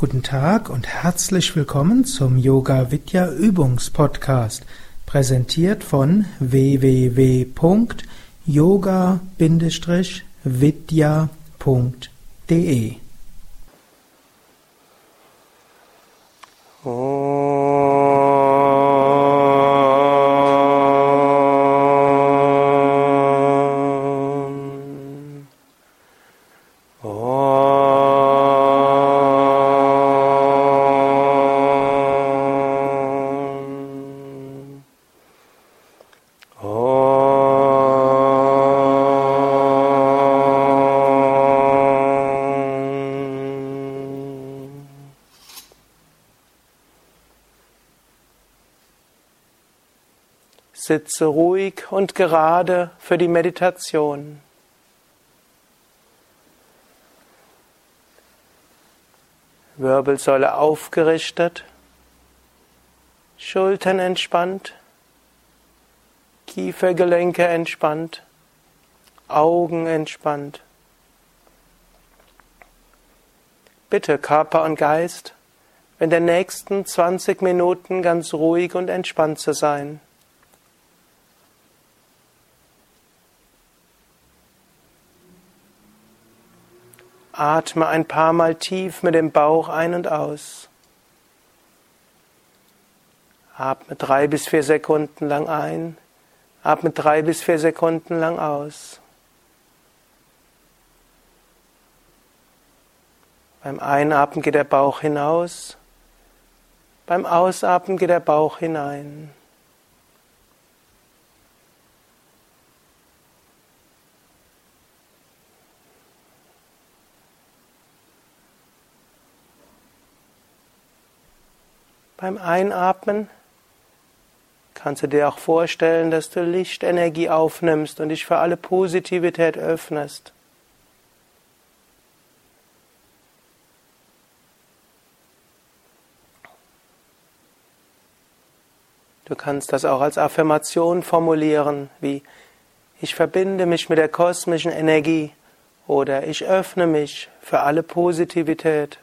Guten Tag und herzlich willkommen zum Yoga Vidya Übungspodcast, präsentiert von www.yoga-vidya.de. Sitze ruhig und gerade für die Meditation. Wirbelsäule aufgerichtet, Schultern entspannt, Kiefergelenke entspannt, Augen entspannt. Bitte Körper und Geist in den nächsten 20 Minuten ganz ruhig und entspannt zu sein. Atme ein paar Mal tief mit dem Bauch ein und aus. Atme drei bis vier Sekunden lang ein. Atme drei bis vier Sekunden lang aus. Beim Einatmen geht der Bauch hinaus. Beim Ausatmen geht der Bauch hinein. Beim Einatmen kannst du dir auch vorstellen, dass du Lichtenergie aufnimmst und dich für alle Positivität öffnest. Du kannst das auch als Affirmation formulieren, wie ich verbinde mich mit der kosmischen Energie oder ich öffne mich für alle Positivität.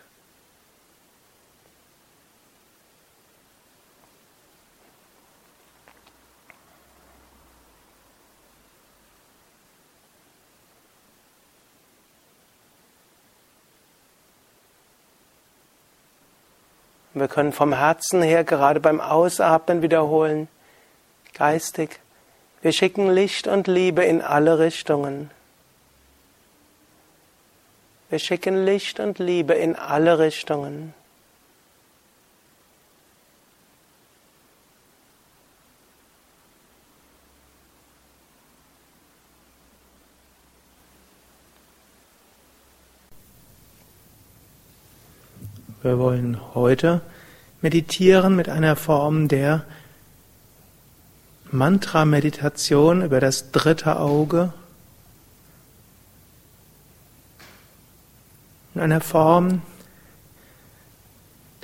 Wir können vom Herzen her gerade beim Ausatmen wiederholen. Geistig. Wir schicken Licht und Liebe in alle Richtungen. Wir schicken Licht und Liebe in alle Richtungen. Wir wollen heute meditieren mit einer Form der Mantra-Meditation über das dritte Auge. In einer Form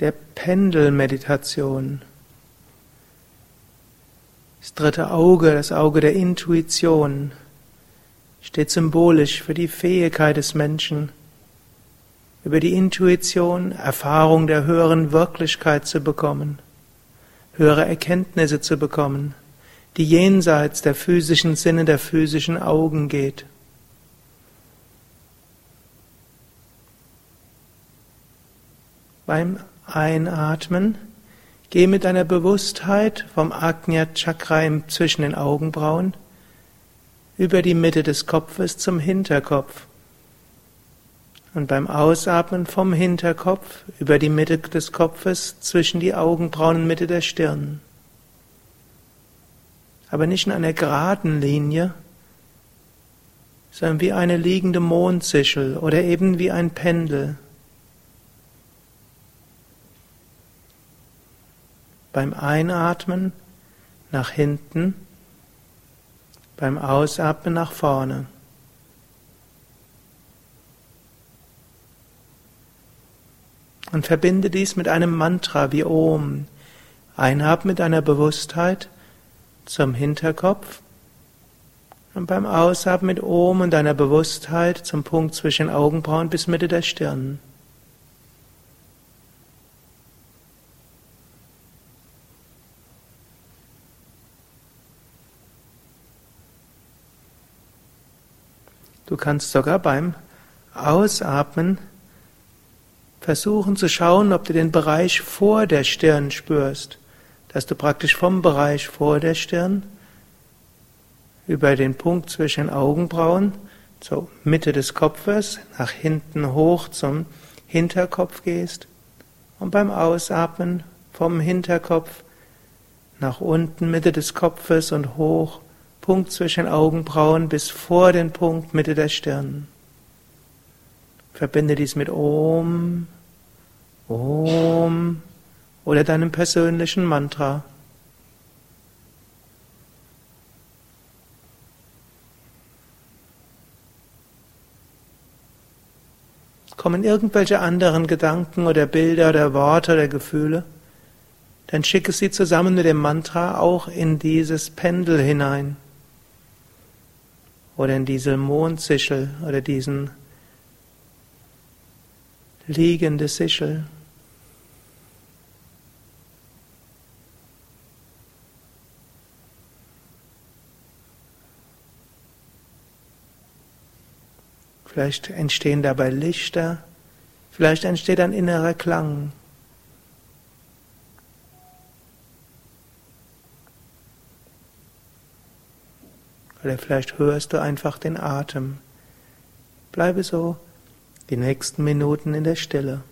der Pendelmeditation. Das dritte Auge, das Auge der Intuition, steht symbolisch für die Fähigkeit des Menschen, über die Intuition Erfahrung der höheren Wirklichkeit zu bekommen, höhere Erkenntnisse zu bekommen, die jenseits der physischen Sinne, der physischen Augen geht. Beim Einatmen geh mit deiner Bewusstheit vom Agnya Chakra zwischen den Augenbrauen über die Mitte des Kopfes zum Hinterkopf und beim Ausatmen vom Hinterkopf über die Mitte des Kopfes zwischen die Augenbrauen Mitte der Stirn. Aber nicht in einer geraden Linie, sondern wie eine liegende Mondsichel oder eben wie ein Pendel. Beim Einatmen nach hinten, beim Ausatmen nach vorne. und verbinde dies mit einem Mantra wie Om. Einatmen mit deiner Bewusstheit zum Hinterkopf und beim Ausatmen mit Om und deiner Bewusstheit zum Punkt zwischen Augenbrauen bis Mitte der Stirn. Du kannst sogar beim Ausatmen versuchen zu schauen, ob du den Bereich vor der Stirn spürst, dass du praktisch vom Bereich vor der Stirn über den Punkt zwischen Augenbrauen zur Mitte des Kopfes nach hinten hoch zum Hinterkopf gehst und beim Ausatmen vom Hinterkopf nach unten Mitte des Kopfes und hoch Punkt zwischen Augenbrauen bis vor den Punkt Mitte der Stirn. Verbinde dies mit Om, Om oder deinem persönlichen Mantra. Kommen irgendwelche anderen Gedanken oder Bilder oder Worte oder Gefühle, dann schicke sie zusammen mit dem Mantra auch in dieses Pendel hinein oder in diese Mondsichel oder diesen liegende Sichel. Vielleicht entstehen dabei Lichter, vielleicht entsteht ein innerer Klang. Oder vielleicht hörst du einfach den Atem. Bleibe so die nächsten Minuten in der Stille.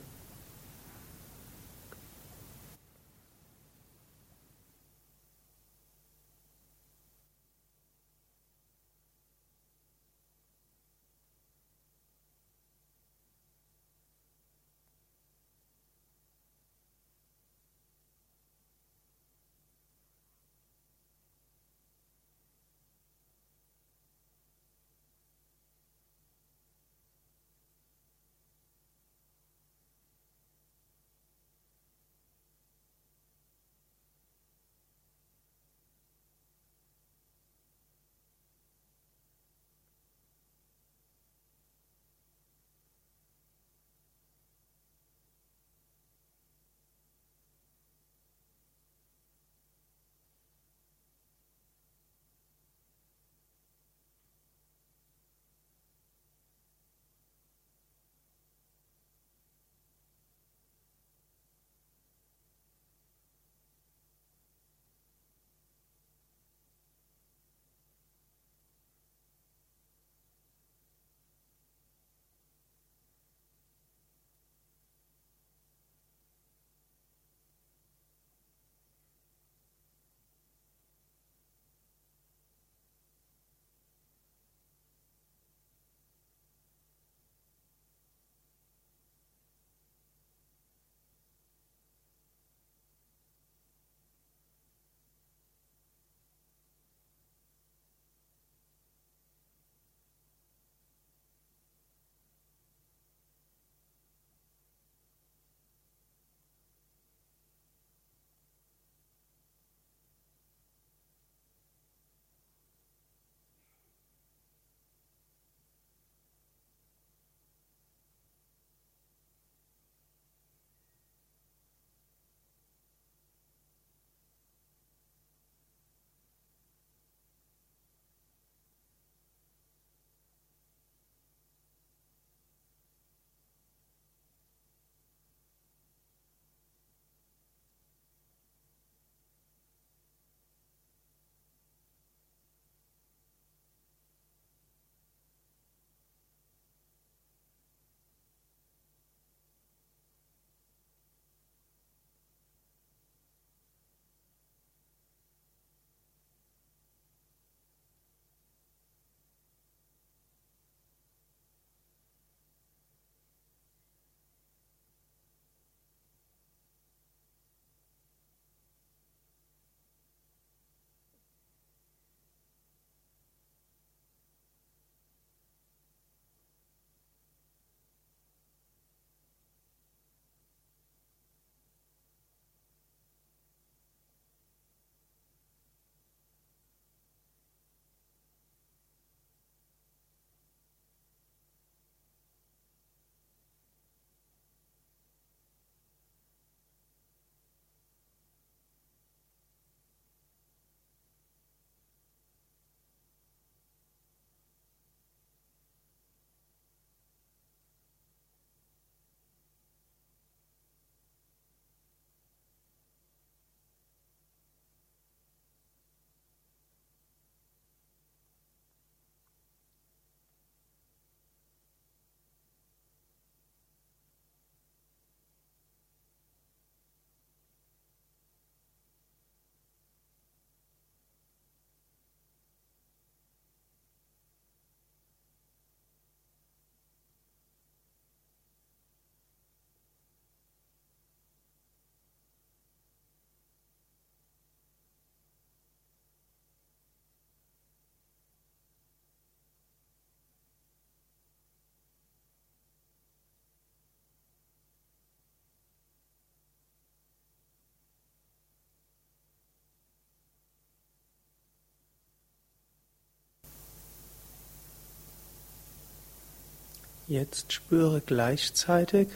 Jetzt spüre gleichzeitig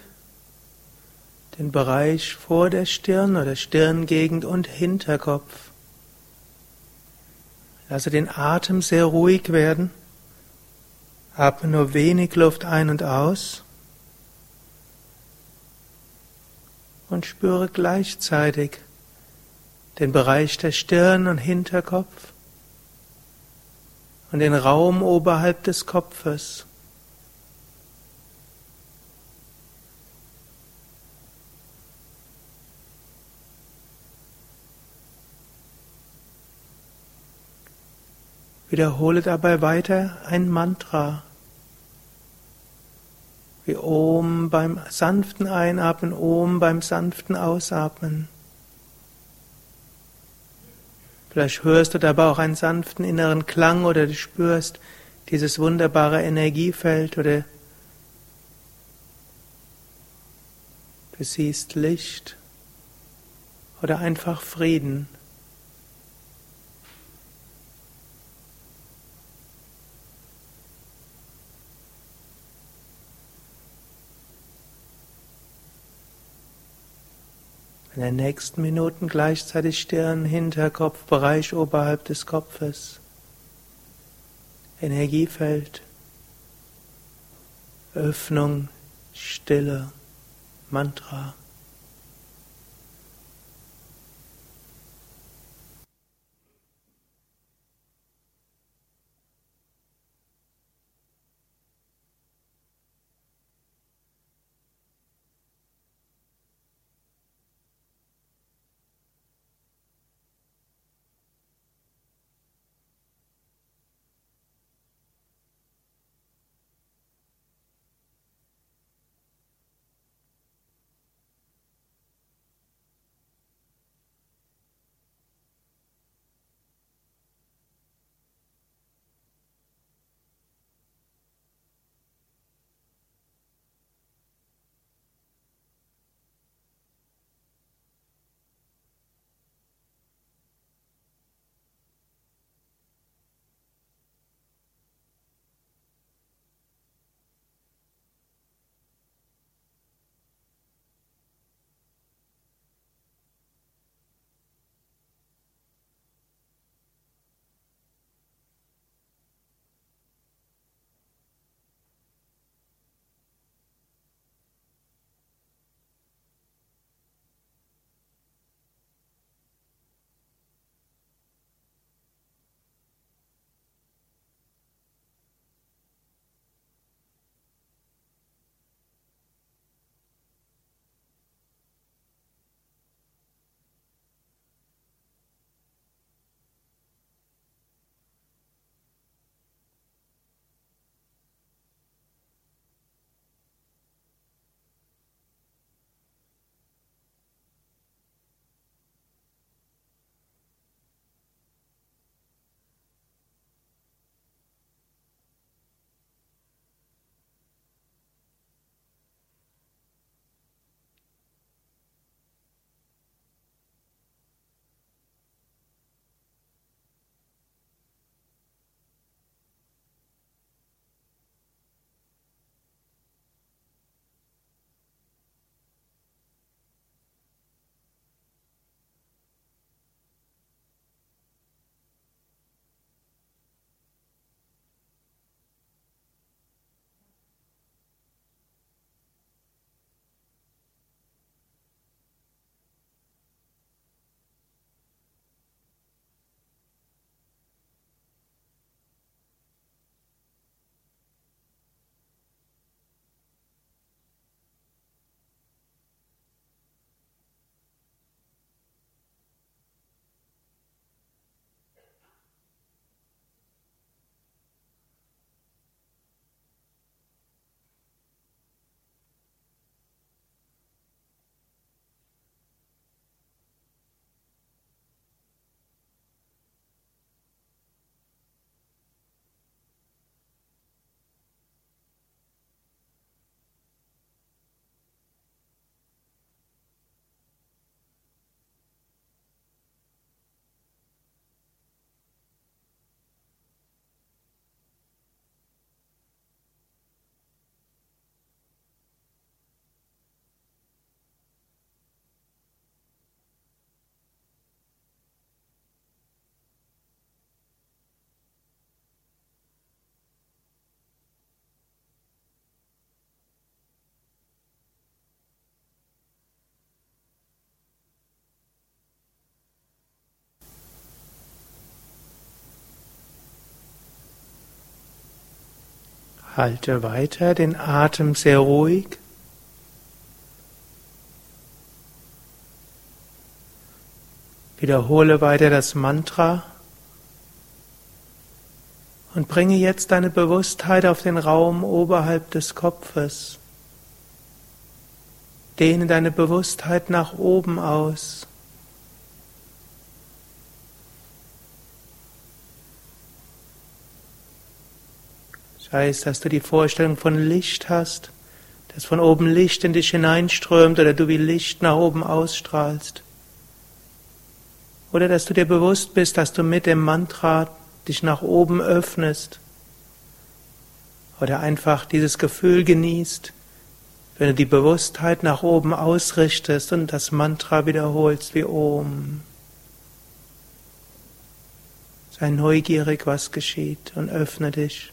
den Bereich vor der Stirn oder Stirngegend und Hinterkopf. Lasse den Atem sehr ruhig werden. Atme nur wenig Luft ein und aus. Und spüre gleichzeitig den Bereich der Stirn und Hinterkopf und den Raum oberhalb des Kopfes. Wiederhole dabei weiter ein Mantra. Wie Om beim sanften Einatmen, Om beim sanften Ausatmen. Vielleicht hörst du dabei auch einen sanften inneren Klang oder du spürst dieses wunderbare Energiefeld oder du siehst Licht oder einfach Frieden. In den nächsten Minuten gleichzeitig Stirn, Hinterkopf, Bereich oberhalb des Kopfes. Energiefeld, Öffnung, Stille, Mantra. Halte weiter den Atem sehr ruhig. Wiederhole weiter das Mantra und bringe jetzt deine Bewusstheit auf den Raum oberhalb des Kopfes. Dehne deine Bewusstheit nach oben aus. Es, dass du die Vorstellung von Licht hast, dass von oben Licht in dich hineinströmt oder du wie Licht nach oben ausstrahlst. Oder dass du dir bewusst bist, dass du mit dem Mantra dich nach oben öffnest. Oder einfach dieses Gefühl genießt, wenn du die Bewusstheit nach oben ausrichtest und das Mantra wiederholst wie Om. Sei neugierig, was geschieht und öffne dich.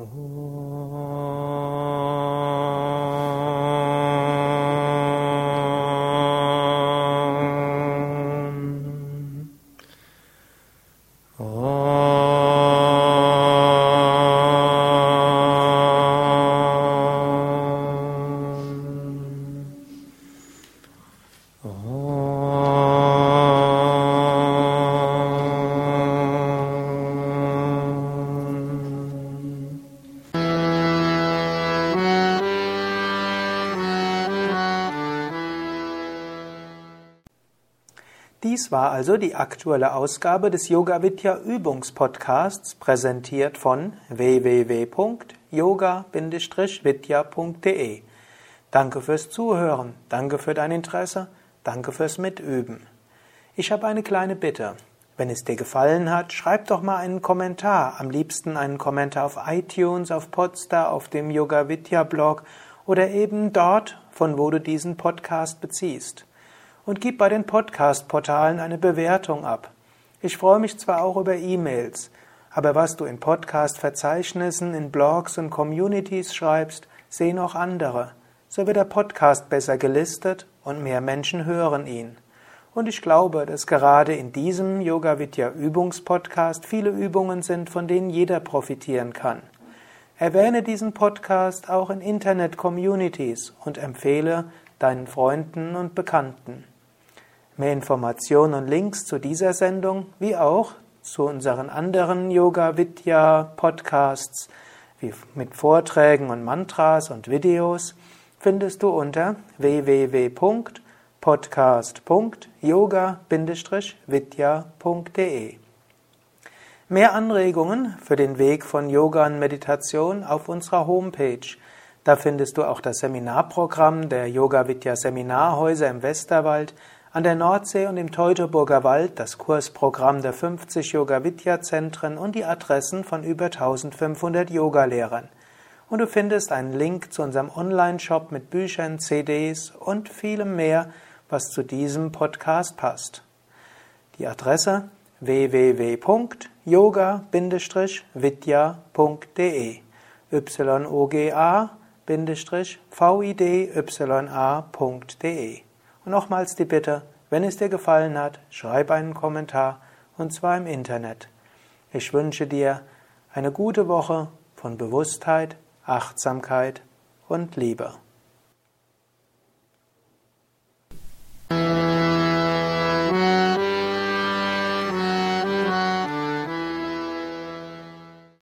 mhm Dies war also die aktuelle Ausgabe des Yoga Vidya Übungspodcasts, präsentiert von www.yoga-vidya.de. Danke fürs Zuhören, danke für dein Interesse, danke fürs Mitüben. Ich habe eine kleine Bitte. Wenn es dir gefallen hat, schreib doch mal einen Kommentar. Am liebsten einen Kommentar auf iTunes, auf Podstar, auf dem Yoga Vidya Blog oder eben dort, von wo du diesen Podcast beziehst und gib bei den Podcast-Portalen eine Bewertung ab. Ich freue mich zwar auch über E-Mails, aber was du in Podcast-Verzeichnissen, in Blogs und Communities schreibst, sehen auch andere. So wird der Podcast besser gelistet und mehr Menschen hören ihn. Und ich glaube, dass gerade in diesem Yoga Vidya Übungspodcast viele Übungen sind, von denen jeder profitieren kann. Erwähne diesen Podcast auch in Internet-Communities und empfehle deinen Freunden und Bekannten. Mehr Informationen und Links zu dieser Sendung, wie auch zu unseren anderen Yoga Vidya Podcasts, wie mit Vorträgen und Mantras und Videos, findest du unter www.podcast.yoga-vidya.de. Mehr Anregungen für den Weg von Yoga und Meditation auf unserer Homepage. Da findest du auch das Seminarprogramm der Yoga Vidya Seminarhäuser im Westerwald an der Nordsee und im Teutoburger Wald das Kursprogramm der 50 Yoga-Vidya-Zentren und die Adressen von über 1500 Yogalehrern. Und du findest einen Link zu unserem Online-Shop mit Büchern, CDs und vielem mehr, was zu diesem Podcast passt. Die Adresse www.yoga-vidya.de yoga-vidya.de und nochmals die Bitte, wenn es dir gefallen hat, schreib einen Kommentar und zwar im Internet. Ich wünsche dir eine gute Woche von Bewusstheit, Achtsamkeit und Liebe.